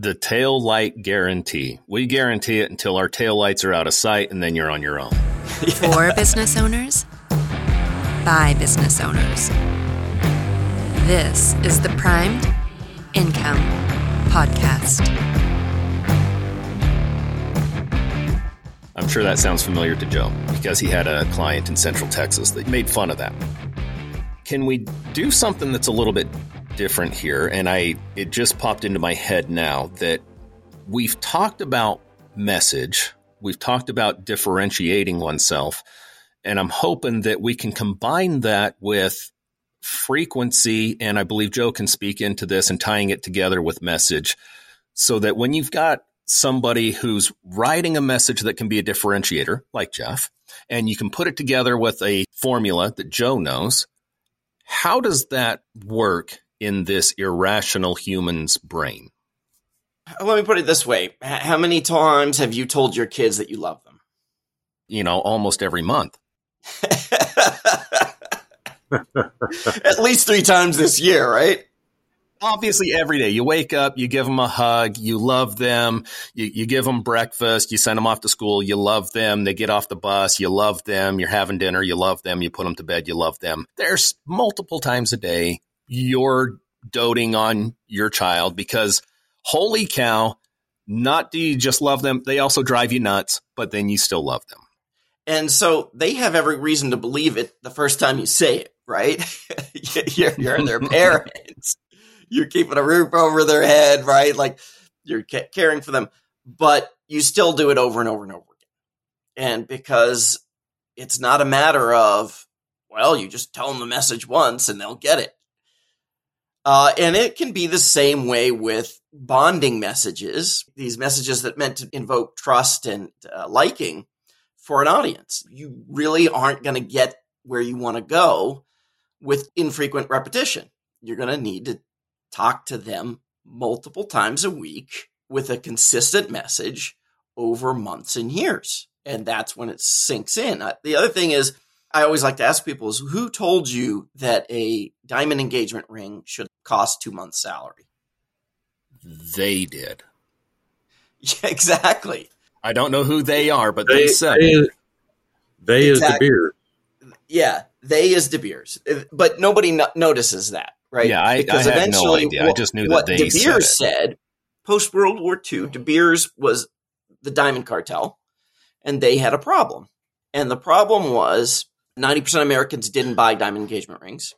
the tail light guarantee. We guarantee it until our tail lights are out of sight and then you're on your own. For business owners, by business owners. This is the Primed Income Podcast. I'm sure that sounds familiar to Joe because he had a client in Central Texas that made fun of that. Can we do something that's a little bit different here? And I it just popped into my head now that we've talked about message, we've talked about differentiating oneself, and I'm hoping that we can combine that with frequency and I believe Joe can speak into this and tying it together with message so that when you've got somebody who's writing a message that can be a differentiator, like Jeff, and you can put it together with a formula that Joe knows. How does that work in this irrational human's brain? Uh, let me put it this way How many times have you told your kids that you love them? You know, almost every month. At least three times this year, right? obviously every day you wake up you give them a hug you love them you, you give them breakfast you send them off to school you love them they get off the bus you love them you're having dinner you love them you put them to bed you love them there's multiple times a day you're doting on your child because holy cow not do you just love them they also drive you nuts but then you still love them and so they have every reason to believe it the first time you say it right you're, you're their parents you're keeping a roof over their head, right? Like you're caring for them, but you still do it over and over and over again. And because it's not a matter of, well, you just tell them the message once and they'll get it. Uh, and it can be the same way with bonding messages, these messages that meant to invoke trust and uh, liking for an audience. You really aren't going to get where you want to go with infrequent repetition. You're going to need to talk to them multiple times a week with a consistent message over months and years. And that's when it sinks in. The other thing is, I always like to ask people is who told you that a diamond engagement ring should cost two months' salary? They did. Yeah, exactly. I don't know who they are, but they, they said they, they exactly. is De Beers. Yeah, they is De Beers, but nobody no- notices that right? Yeah, I, because I had no idea. I just knew that they De Beers said, said post World War II, De Beers was the diamond cartel, and they had a problem. And the problem was 90% of Americans didn't buy diamond engagement rings.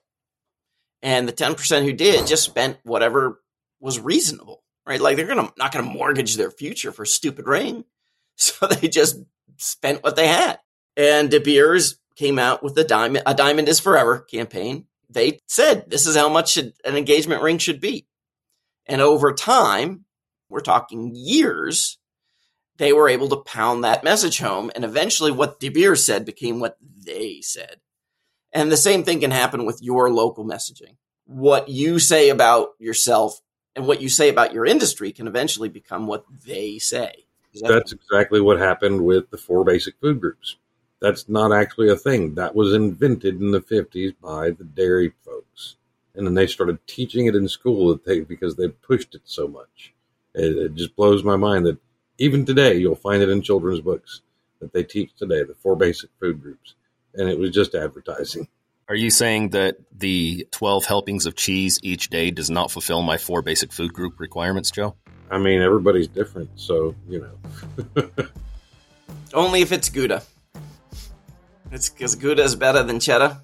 And the 10% who did just spent whatever was reasonable, right? Like they're gonna not gonna mortgage their future for a stupid ring. So they just spent what they had. And De Beers came out with the diamond a diamond is forever campaign they said this is how much an engagement ring should be. And over time, we're talking years, they were able to pound that message home. And eventually, what De Beers said became what they said. And the same thing can happen with your local messaging. What you say about yourself and what you say about your industry can eventually become what they say. That That's exactly what happened with the four basic food groups that's not actually a thing. That was invented in the 50s by the dairy folks. And then they started teaching it in school because they pushed it so much. It, it just blows my mind that even today you'll find it in children's books that they teach today, the four basic food groups. And it was just advertising. Are you saying that the 12 helpings of cheese each day does not fulfill my four basic food group requirements, Joe? I mean, everybody's different, so, you know. Only if it's Gouda. It's because Gouda is better than cheddar.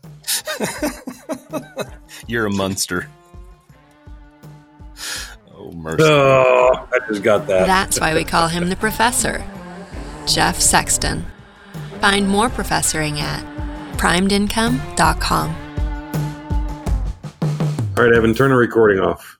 You're a monster. Oh, mercy. Oh, I just got that. That's why we call him the professor, Jeff Sexton. Find more professoring at primedincome.com. All right, Evan, turn the recording off.